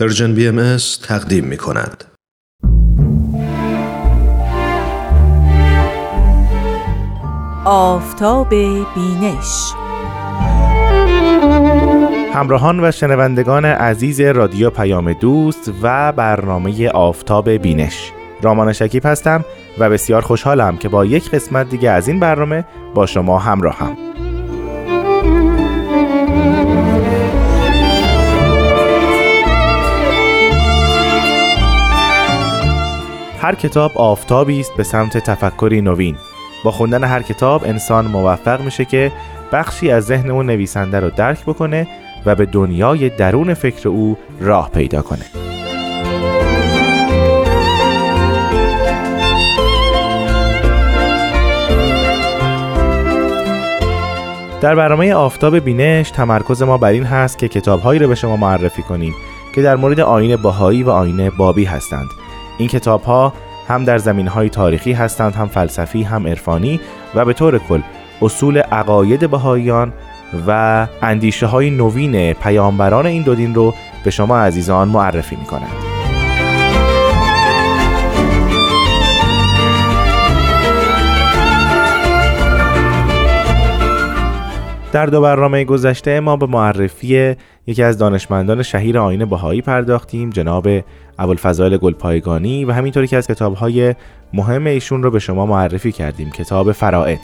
Persian BMS تقدیم می کند. آفتاب بینش. همراهان و شنوندگان عزیز رادیو پیام دوست و برنامه آفتاب بینش. رامان شکیب هستم و بسیار خوشحالم که با یک قسمت دیگه از این برنامه با شما همراهم. هر کتاب آفتابی است به سمت تفکری نوین. با خوندن هر کتاب انسان موفق میشه که بخشی از ذهن اون نویسنده رو درک بکنه و به دنیای درون فکر او راه پیدا کنه. در برنامه آفتاب بینش تمرکز ما بر این هست که کتابهایی رو به شما معرفی کنیم که در مورد آین باهایی و آین بابی هستند. این کتاب ها هم در زمین های تاریخی هستند هم فلسفی هم عرفانی و به طور کل اصول عقاید بهاییان و اندیشه های نوین پیامبران این دو دین رو به شما عزیزان معرفی می کنند. در دو برنامه گذشته ما به معرفی یکی از دانشمندان شهیر آین بهایی پرداختیم جناب ابوالفضائل گلپایگانی و همینطوری که از کتابهای مهم ایشون رو به شما معرفی کردیم کتاب فرائد.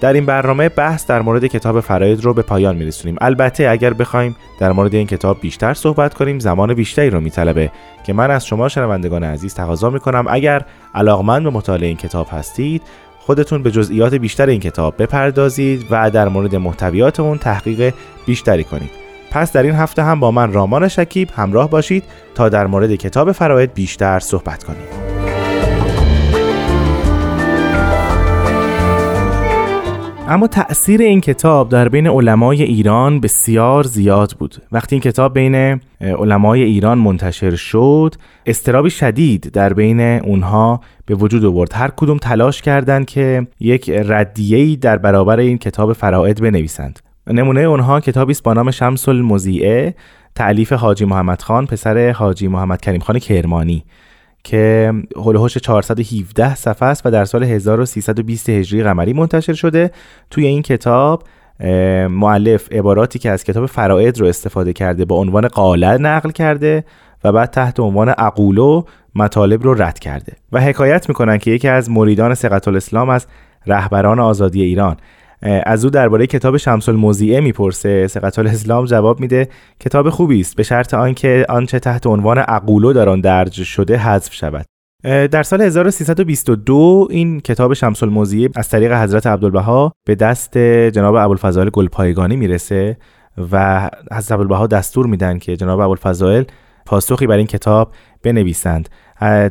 در این برنامه بحث در مورد کتاب فرائد رو به پایان میرسونیم. البته اگر بخوایم در مورد این کتاب بیشتر صحبت کنیم زمان بیشتری رو میطلبه که من از شما شنوندگان عزیز تقاضا می‌کنم. اگر علاقمند به مطالعه این کتاب هستید خودتون به جزئیات بیشتر این کتاب بپردازید و در مورد محتویات اون تحقیق بیشتری کنید. پس در این هفته هم با من رامان شکیب همراه باشید تا در مورد کتاب فرائد بیشتر صحبت کنیم. اما تأثیر این کتاب در بین علمای ایران بسیار زیاد بود. وقتی این کتاب بین علمای ایران منتشر شد استرابی شدید در بین اونها به وجود آورد. هر کدوم تلاش کردند که یک ردیه‌ای در برابر این کتاب فرائد بنویسند. نمونه اونها کتابی است با نام شمس المزیعه تعلیف حاجی محمد خان پسر حاجی محمد کریم خان کرمانی که هلوهوش 417 صفحه است و در سال 1320 هجری قمری منتشر شده. توی این کتاب معلف عباراتی که از کتاب فرائد رو استفاده کرده با عنوان قاله نقل کرده و بعد تحت عنوان عقولو مطالب رو رد کرده و حکایت می‌کنن که یکی از مریدان سقط الاسلام از رهبران آزادی ایران. از او درباره کتاب شمس الموزیعه می‌پرسه. سقط الاسلام جواب میده کتاب خوبی است به شرط آنکه آنچه تحت عنوان عقولو در آن درج شده حذف شود. در سال 1322 این کتاب شمس الموزیعه از طریق حضرت عبدالبها به دست جناب ابوالفضائل گلپایگانی می‌رسه و حضرت عبدالبها دستور میدن که جناب ابوالفضائل پاسخی بر این کتاب بنویسند.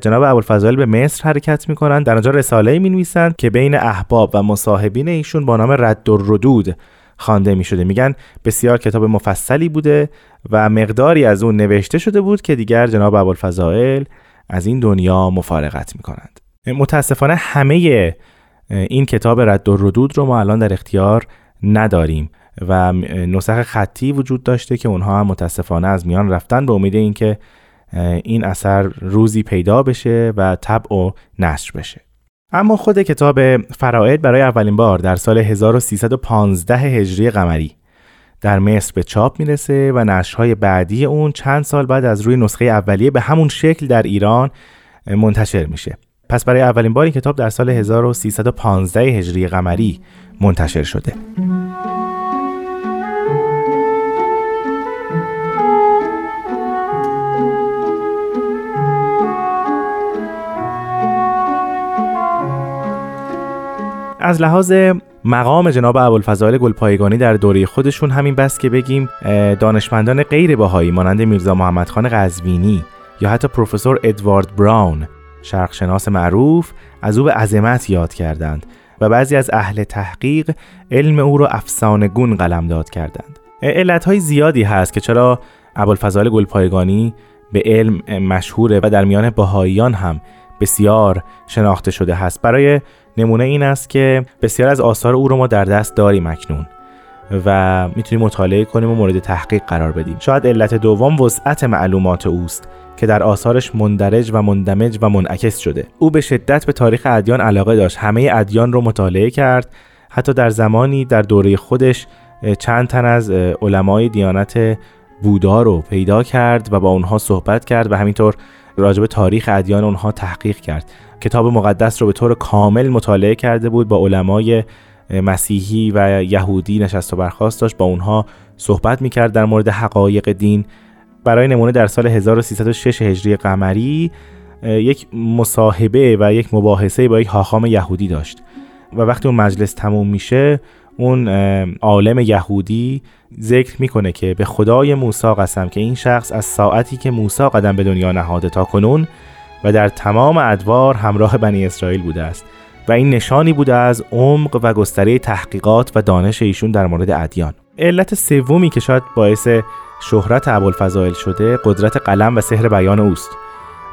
جناب ابوالفضائل به مصر حرکت می‌کنند در آنجا رساله می نویسند که بین احباب و مصاحبین ایشون با نام رد و خوانده می شده میگن بسیار کتاب مفصلی بوده و مقداری از اون نوشته شده بود که دیگر جناب ابوالفضائل از این دنیا مفارقت می کنند متاسفانه همه این کتاب رد و ردود رو ما الان در اختیار نداریم و نسخ خطی وجود داشته که اونها هم متاسفانه از میان رفتن به امید اینکه این اثر روزی پیدا بشه و طبع و نشر بشه. اما خود کتاب فرائد برای اولین بار در سال 1315 هجری قمری در مصر به چاپ می‌رسه و نشرهای بعدی اون چند سال بعد از روی نسخه اولیه به همون شکل در ایران منتشر میشه. پس برای اولین بار این کتاب در سال 1315 هجری قمری منتشر شده. از لحاظ مقام جناب ابوالفضائل گلپایگانی در دوره خودشون همین بس که بگیم دانشمندان غیر باهایی مانند میرزا محمد خان قزوینی یا حتی پروفسور ادوارد براون شرقشناس معروف از او به عظمت یاد کردند و بعضی از اهل تحقیق علم او را افسانه گون قلمداد کردند. علتهای زیادی هست که چرا ابوالفضائل گلپایگانی به علم مشهوره و در میان باهاییان هم بسیار شناخته شده هست. برای نمونه این است که بسیار از آثار او رو ما در دست داریم اکنون و می‌تونیم مطالعه کنیم و مورد تحقیق قرار بدیم. شاید علت دوم وسعت معلومات اوست که در آثارش مندرج و مندمج و منعکس شده. او به شدت به تاریخ ادیان علاقه داشت. همه ادیان رو مطالعه کرد. حتی در زمانی در دوره خودش چند تن از علمای دیانت بودا رو پیدا کرد و با اونها صحبت کرد و همینطور راجب تاریخ ادیان اونها تحقیق کرد. کتاب مقدس رو به طور کامل مطالعه کرده بود با علمای مسیحی و یهودی نشست و برخواست داشت با اونها صحبت می‌کرد در مورد حقایق دین. برای نمونه در سال 1306 هجری قمری یک مصاحبه و یک مباحثه با یک حاخام یهودی داشت. و وقتی اون مجلس تموم میشه اون عالم یهودی ذکر می‌کنه که به خدای موسی قسم که این شخص از ساعتی که موسی قدم به دنیا نهاده تا کنون و در تمام ادوار همراه بنی اسرائیل بوده است و این نشانی بوده از عمق و گستره تحقیقات و دانش ایشون در مورد ادیان. علت سومی که شاید باعث شهرت ابوالفضائل شده قدرت قلم و سحر بیان اوست.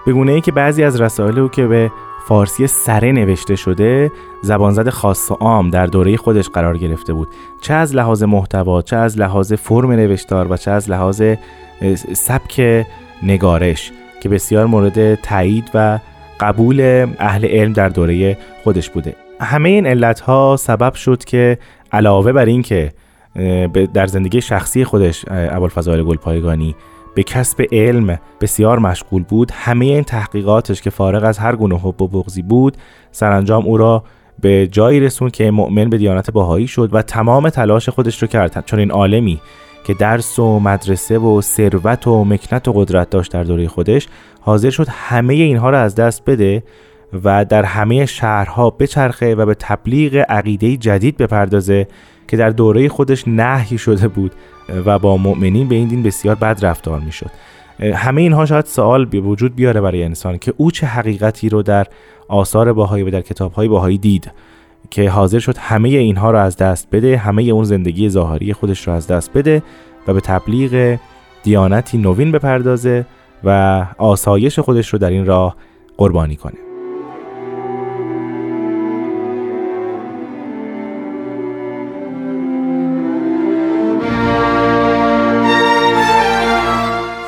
به گونه ای که بعضی از رسائل او که به فارسی سره نوشته شده زبانزد خاص و عام در دوره خودش قرار گرفته بود. چه از لحاظ محتوا چه از لحاظ فرم نوشتار و چه از لحاظ سبک نگارش که بسیار مورد تایید و قبول اهل علم در دوره خودش بوده. همه این علت ها سبب شد که علاوه بر این که در زندگی شخصی خودش ابوالفضائل گلپایگانی به کسب علم بسیار مشغول بود. همه این تحقیقاتش که فارغ از هر گونه حب و بغضی بود سرانجام او را به جایی رسون که مؤمن به دیانت باهایی شد و تمام تلاش خودش رو کرد. چون این عالمی که درس و مدرسه و ثروت و مکنت و قدرت داشت در دوره خودش حاضر شد همه اینها را از دست بده و در همه شهرها بچرخه و به تبلیغ عقیده جدید بپردازه که در دوره خودش نهی شده بود و با مؤمنین به این دین بسیار بد رفتار می‌شد. همه اینها شاید سوال به وجود بیاره برای انسان که او چه حقیقتی رو در آثار باهایی و در کتابهای باهایی دید که حاضر شد همه اینها رو از دست بده همه اون زندگی ظاهری خودش رو از دست بده و به تبلیغ دیانتی نوین بپردازه و آسایش خودش رو در این راه قربانی کنه.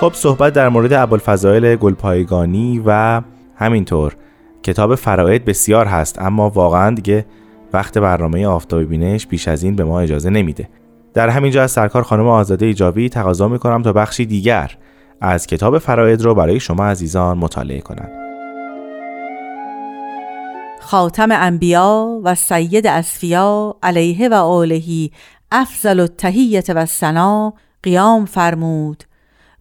خب صحبت در مورد ابوالفضائل گلپایگانی و همینطور. کتاب فرائد بسیار هست اما واقعا دیگه وقت برنامه آفتاب بینش بیش از این به ما اجازه نمیده. در همینجا از سرکار خانم آزاده ایجابی تقاضا می‌کنم تا بخشی دیگر از کتاب فرائد رو برای شما عزیزان مطالعه کنند. خاتم انبیا و سید اسفیا علیه و آلهی افضل التحیت و سنا قیام فرمود.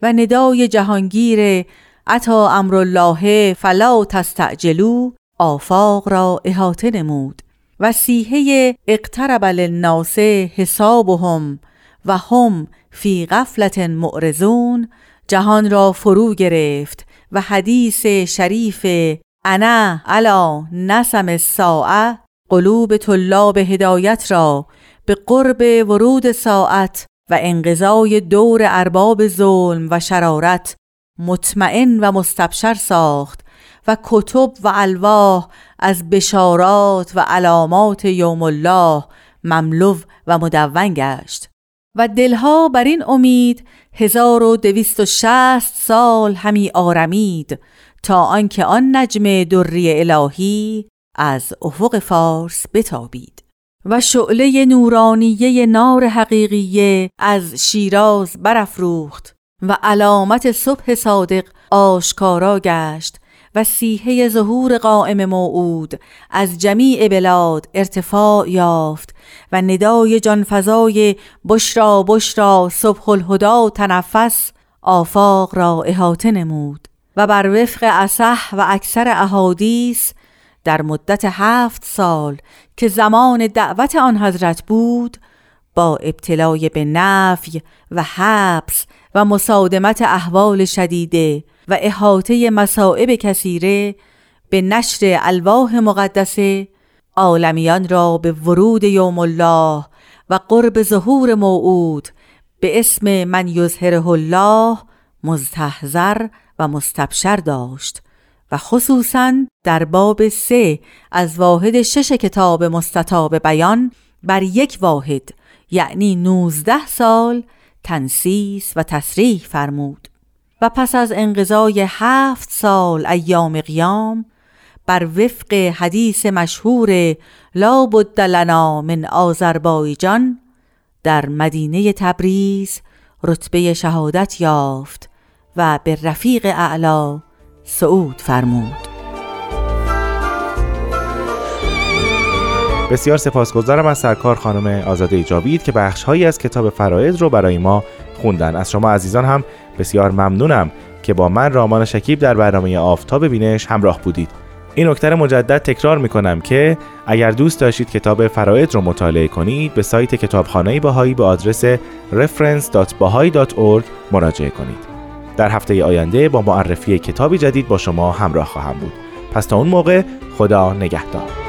و ندای جهانگیر عطا امرالله فلا تستعجلو آفاق را احاطه نمود. و سیحه اقترب للناس حسابهم و هم فی غفلت معرضون جهان را فرو گرفت و حدیث شریف انا علا نسم الساعه قلوب طلاب هدایت را به قرب ورود ساعت و انقضای دور ارباب ظلم و شرارت مطمئن و مستبشر ساخت و کتب و الواح از بشارات و علامات یوم الله مملو و مدون گشت. و دلها بر این امید هزار و دویست و شست سال همی آرمید تا آنکه آن نجم دری الهی از افق فارس بتابید. و شعله نورانیه نار حقیقیه از شیراز برافروخت و علامت صبح صادق آشکارا گشت و سیحه ظهور قائم موعود از جمیع بلاد ارتفاع یافت و ندای جانفزای بشرا بشرا صبح الهدا تنفس آفاق را احاطه نمود و بر وفق اصح و اکثر احادیث در مدت هفت سال که زمان دعوت آن حضرت بود با ابتلای به نفی و حبس و مصادمت احوال شدیده و احاطه مصائب کثیره به نشر الواح مقدسه عالمیان را به ورود یوم الله و قرب ظهور موعود به اسم من یظهره الله مزتحذر و مستبشر داشت. و خصوصا در باب سه از واحد شش کتاب مستطاب بیان بر یک واحد یعنی 19 سال تنسیس و تصریح فرمود. و پس از انقضای هفت سال ایام قیام بر وفق حدیث مشهور لا بد لنا من آذربایجان در مدینه تبریز رتبه شهادت یافت و به رفیق اعلا صعود فرمود. بسیار سپاسگزارم از سرکار خانم آزاده جاوید که بخشهایی از کتاب فرائض رو برای ما خوندن. از شما عزیزان هم بسیار ممنونم که با من رامان شکیب در برنامه آفتاب بینش همراه بودید. این نکته مجدد تکرار می کنم که اگر دوست داشتید کتاب فرائض رو مطالعه کنید به سایت کتابخانه باهایی به آدرس reference.bahai.org مراجعه کنید. در هفته آینده با معرفی کتابی جدید با شما همراه خواهم بود. پس تا اون موقع خدا نگهدار.